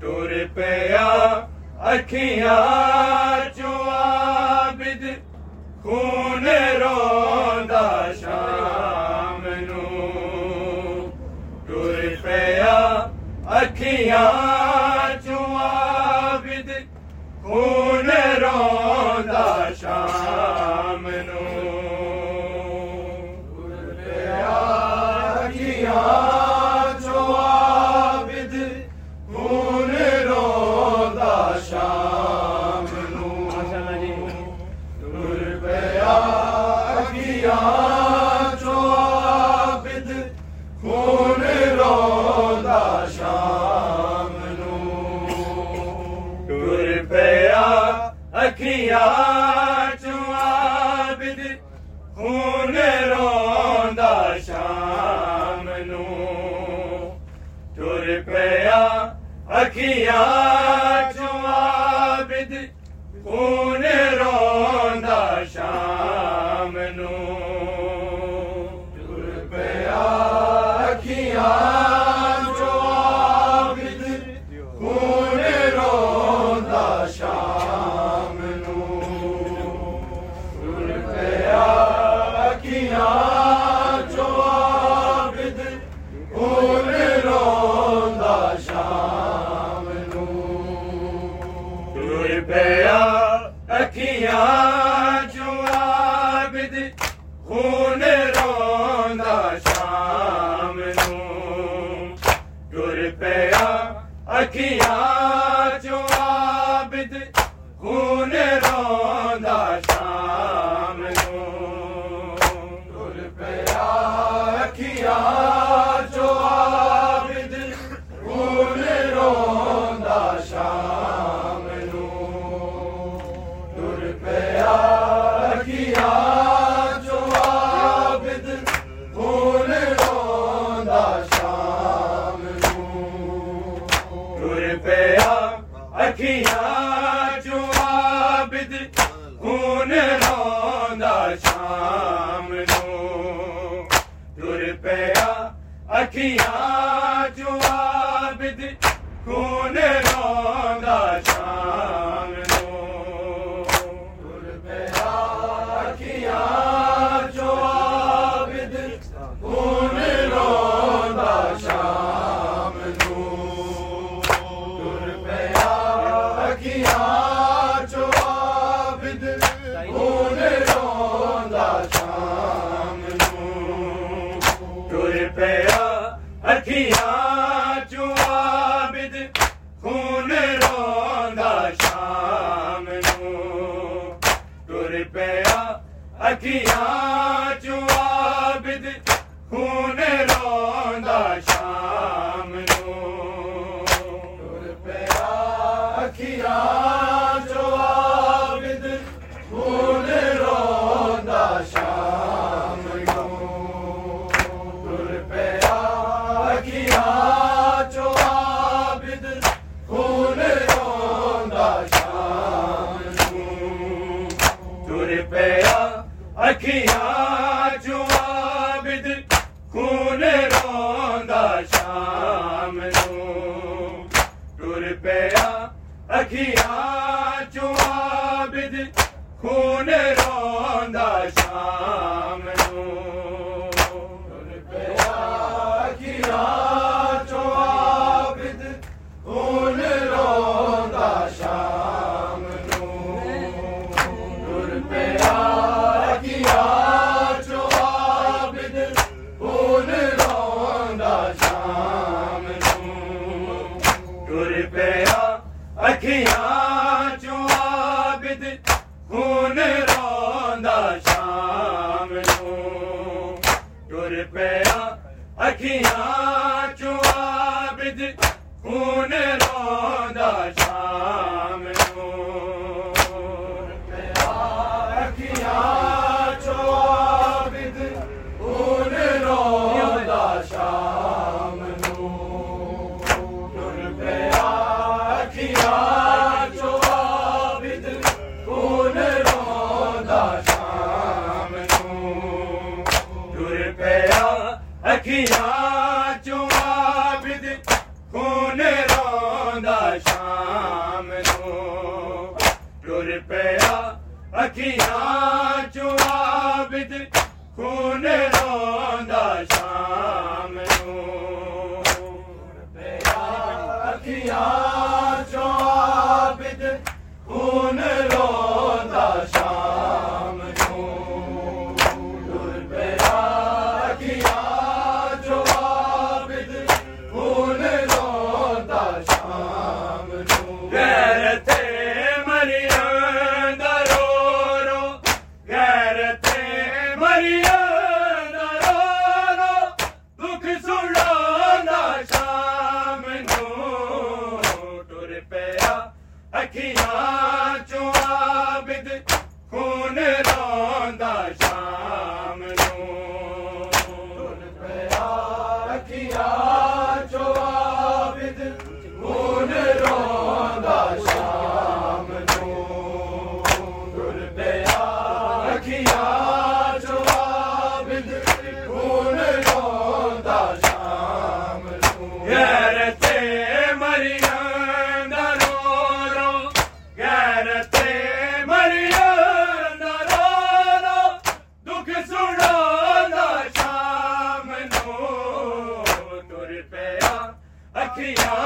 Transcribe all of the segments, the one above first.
ٹر پیا اکھیاں چوابد خون روندا شام نو ٹر پیا اکھیاں اکھیاں خون کیا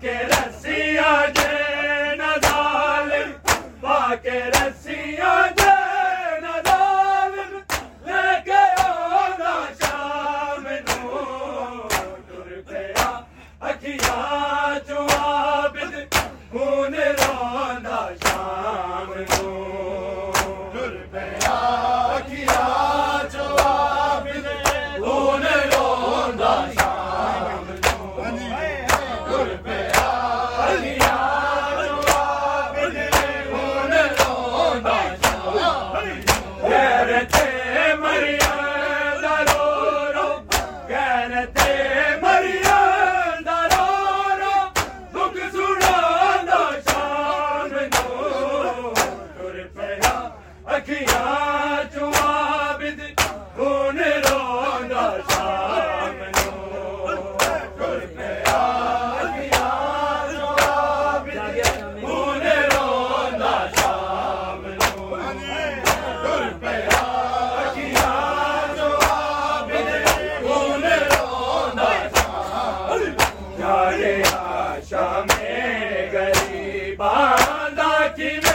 کے غریباں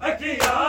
Akira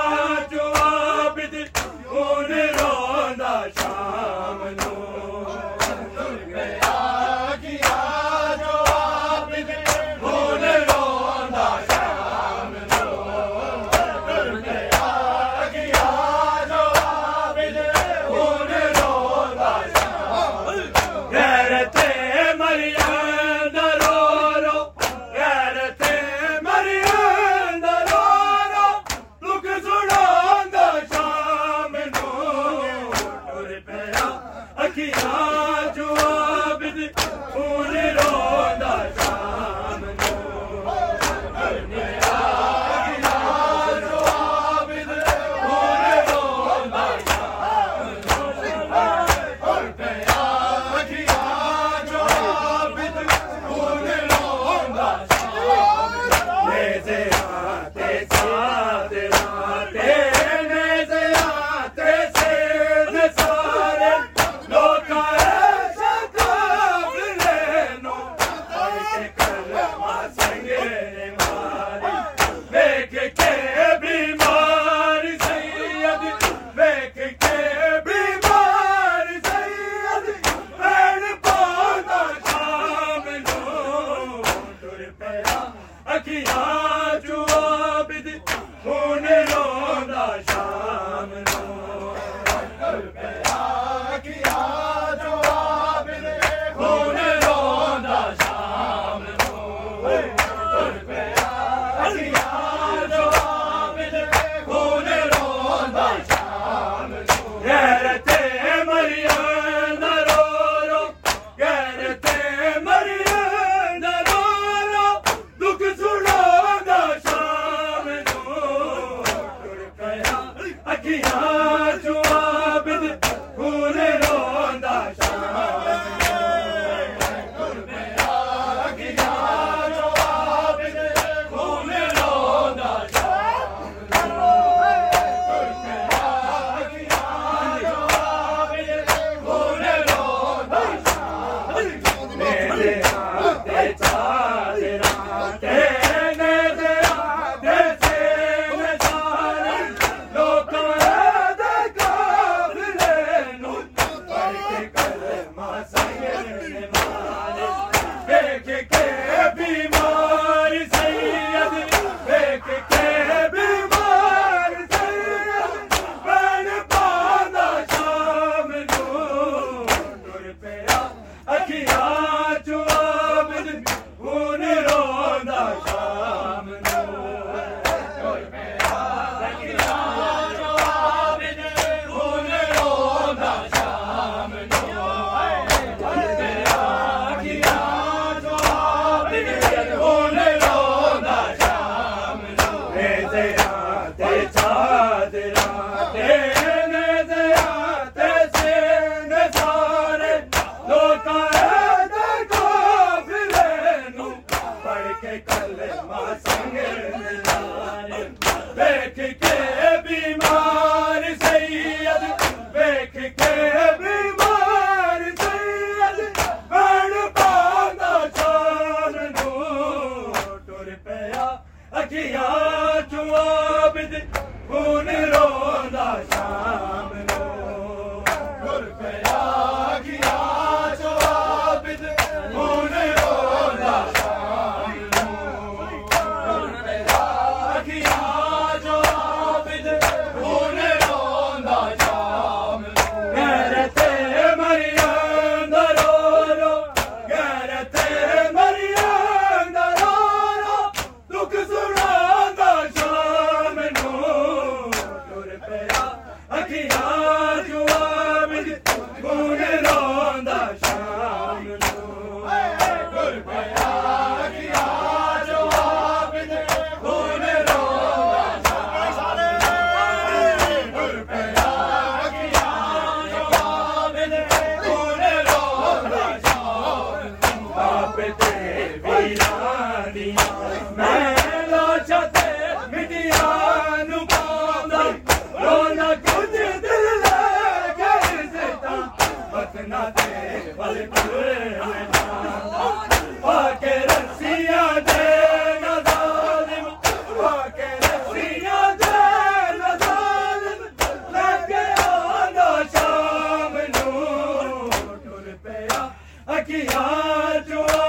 جو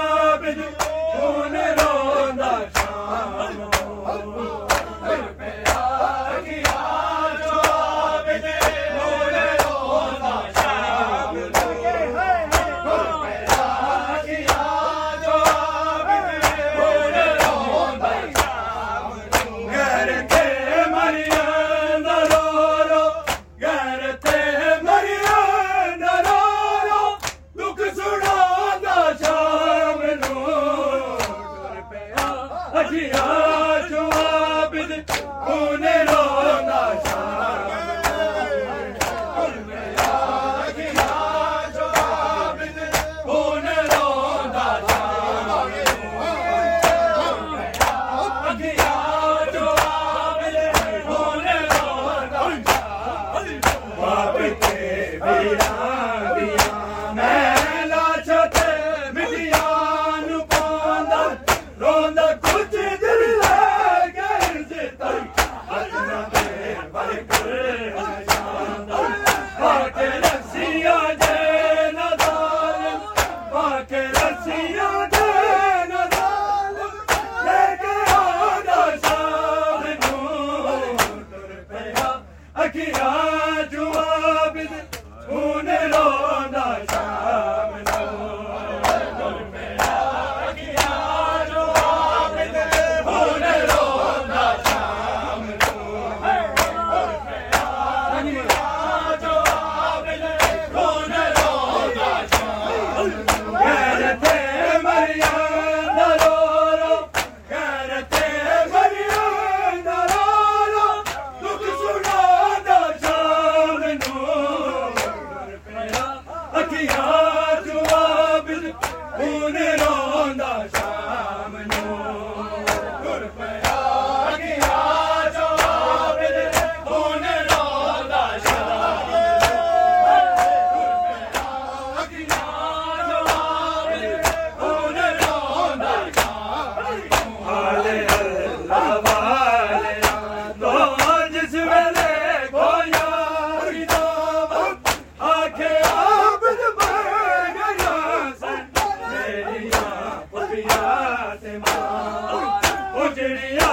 تھینک یو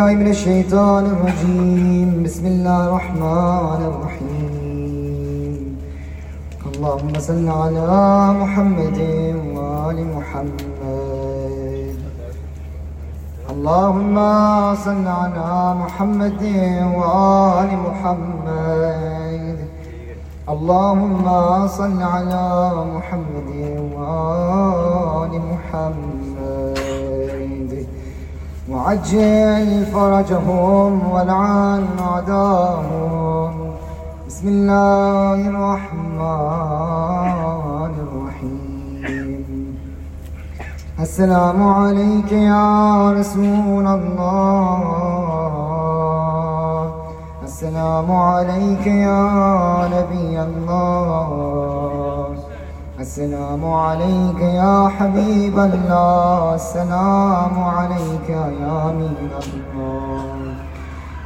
بالله من الشيطان الرجيم. بسم الله الرحمن الرحيم. اللهم صل على محمد وآل محمد. اللهم صل على محمد وآل محمد. اللهم صل على محمد وآل محمد. وعجل فرجهم والعن أعداهم بسم الله الرحمن الرحيم. السلام عليك يا رسول الله. السلام عليك يا نبي الله. السلام عليك يا حبيب الله. السلام عليك يا أمين الله.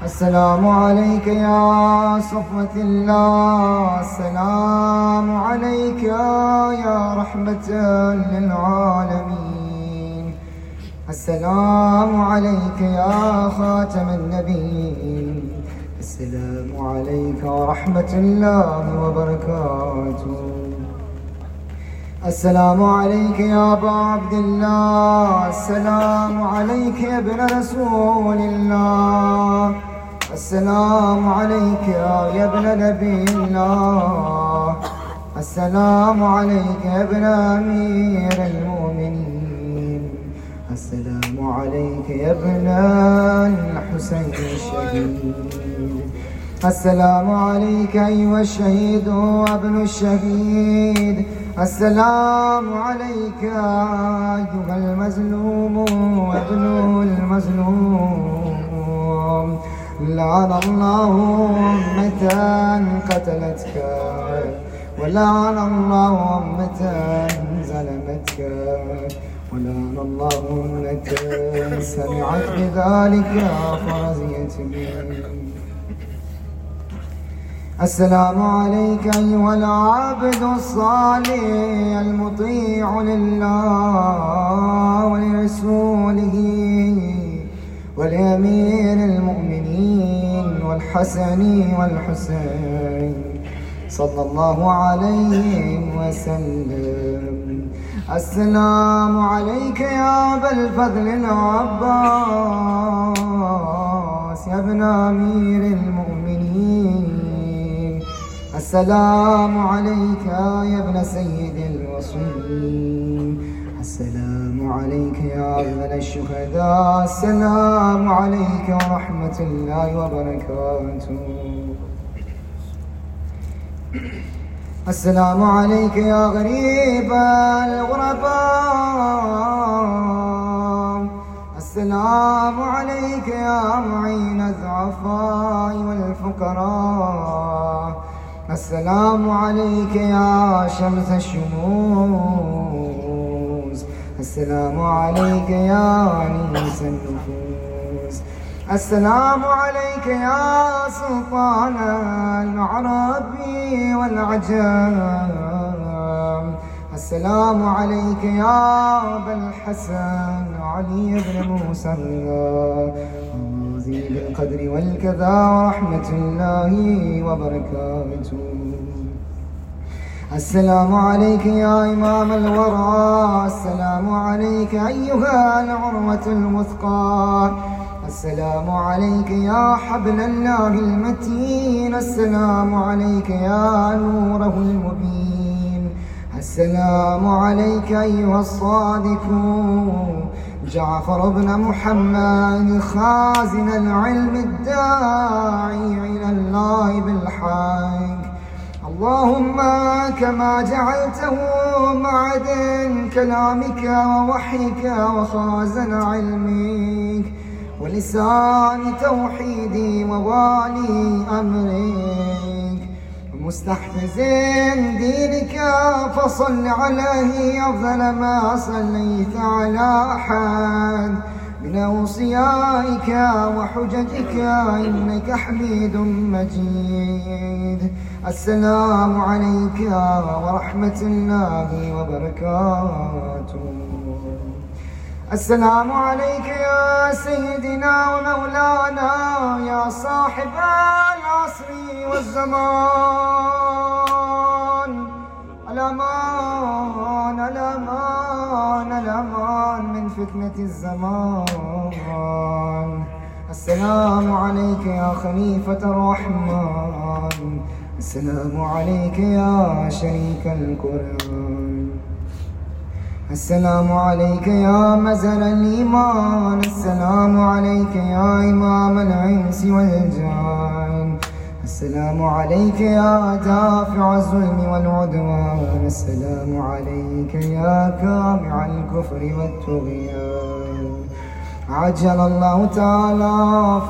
السلام عليك يا صفوة الله. السلام عليك يا رحمة للعالمين. السلام عليك يا خاتم النبيين. السلام عليك ورحمة الله وبركاته. السلام عليك يا أبا عبد الله. السلام عليك يا ابن رسول الله. السلام عليك يا ابن نبي الله. السلام عليك يا ابن أمير المؤمنين. السلام عليك يا ابن الحسين الشهيد. السلام عليك أيها الشهيد وابن الشهيد. السلام عليك أيها المظلوم وابن المظلوم. لعن الله أمة قتلتك ولعن الله أمة ظلمتك ولعن الله أمة سمعت بذلك فرزيت بك السلام عليك أيها العابد الصالح المطيع لله ولرسوله ولأمير المؤمنين والحسن والحسين صلى الله عليه وسلم السلام عليك يا أبا الفضل العباس يا ابن أمير المؤمنين السلام عليك يا ابن سيد الوصيين. السلام عليك يا أفضل الشهداء. السلام عليك ورحمة الله وبركاته. السلام عليك يا غريب الغرباء. السلام عليك يا معين الضعفاء والفقراء. السلام عليك يا شمس الشموس. السلام عليك يا أنيس النفوس. السلام عليك يا سلطان العرب والعجم السلام عليك يا أبا الحسن علي بن موسى. الله ذي القدر والكذا ورحمة الله وبركاته. السلام عليك يا إمام الورى. السلام عليك أيها العروة الوثقى. السلام عليك يا حبل الله المتين. السلام عليك يا نوره المبين. السلام عليك أيها الصادق جعفر بن محمد خازن العلم الداعي إلى الله بالحق. اللهم كما جعلته معدن كلامك ووحيك وخازن علمك ولسان توحيدي ووالي أمرك. مستحفز دينك، فصل عليه أفضل ما صليت على أحد. من أوصيائك وحججك إنك حميد مجيد. السلام عليك ورحمة الله وبركاته. السلام عليك يا سيدنا ومولانا يا صاحب العصر والزمان. الأمان الأمان الأمان من فتنة الزمان. السلام عليك يا خليفة الرحمن. السلام عليك يا شريك القرآن. السلام عليك يا مزر الإيمان. السلام عليك يا إمام العنس والجان. السلام عليك يا دافع الظلم والعدوان. السلام عليك يا كامع الكفر والطغيان. عجل الله تعالى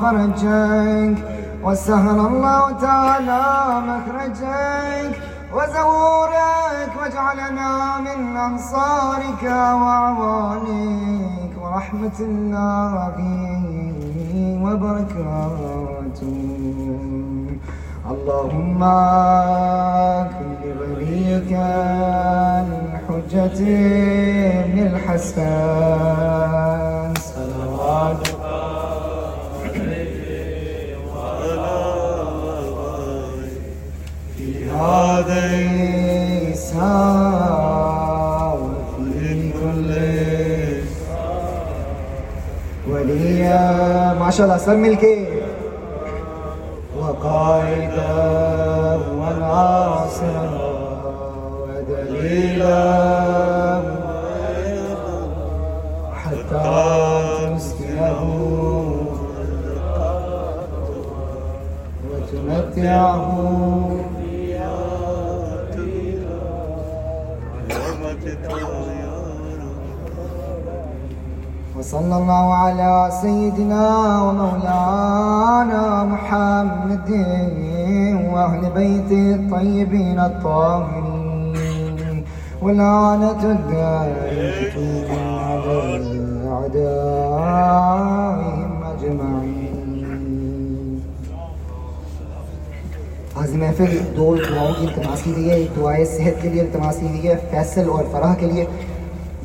فرجك، وسهل الله تعالى مخرجك. وزورك واجعلنا من أنصارك وأعوانك ورحمة الله وبركاته. اللهم كن لوليك الحجة بن الحسن شاء الله سر مل کے وقائدا وناصرا ودليلا حتى تسكنه وتمتعه وصلى الله على سيدنا ومولانا محمد وأهل بيته الطيبين الطاهرين ولعنة الدائمة على أعدائهم أجمعين. عظیم محفل دو دعاؤں کی التماس کی ہے، ایک دعائے صحت کے لیے التماس کی ہے، فیصل اور فرح کے لیے۔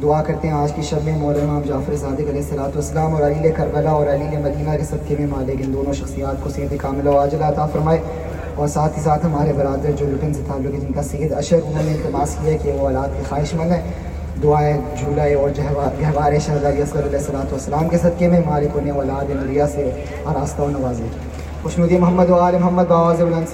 دعا کرتے ہیں آج کی شب میں مولانا امام جعفر صادق علیہ الصلوۃ والسلام اور علی کربلا اور علی مدینہ کے صدقے میں مالک ان دونوں شخصیات کو صحت کامل و عاجل عطا فرمائے۔ اور ساتھ ہی ساتھ ہمارے برادر جو لٹن سے تعلق ہے جن کا سید اشر انہوں نے التماس کیا کہ وہ اولاد کی خواہش مند ہیں۔ دعائیں جھولائے اور گہوارے شہزادی اصغر علیہ الصلوۃ والسلام کے صدقے میں مالک انہیں اولاد نریہ سے آراستہ و نوازے۔ خوشنودی محمد و آل محمد باواز بلند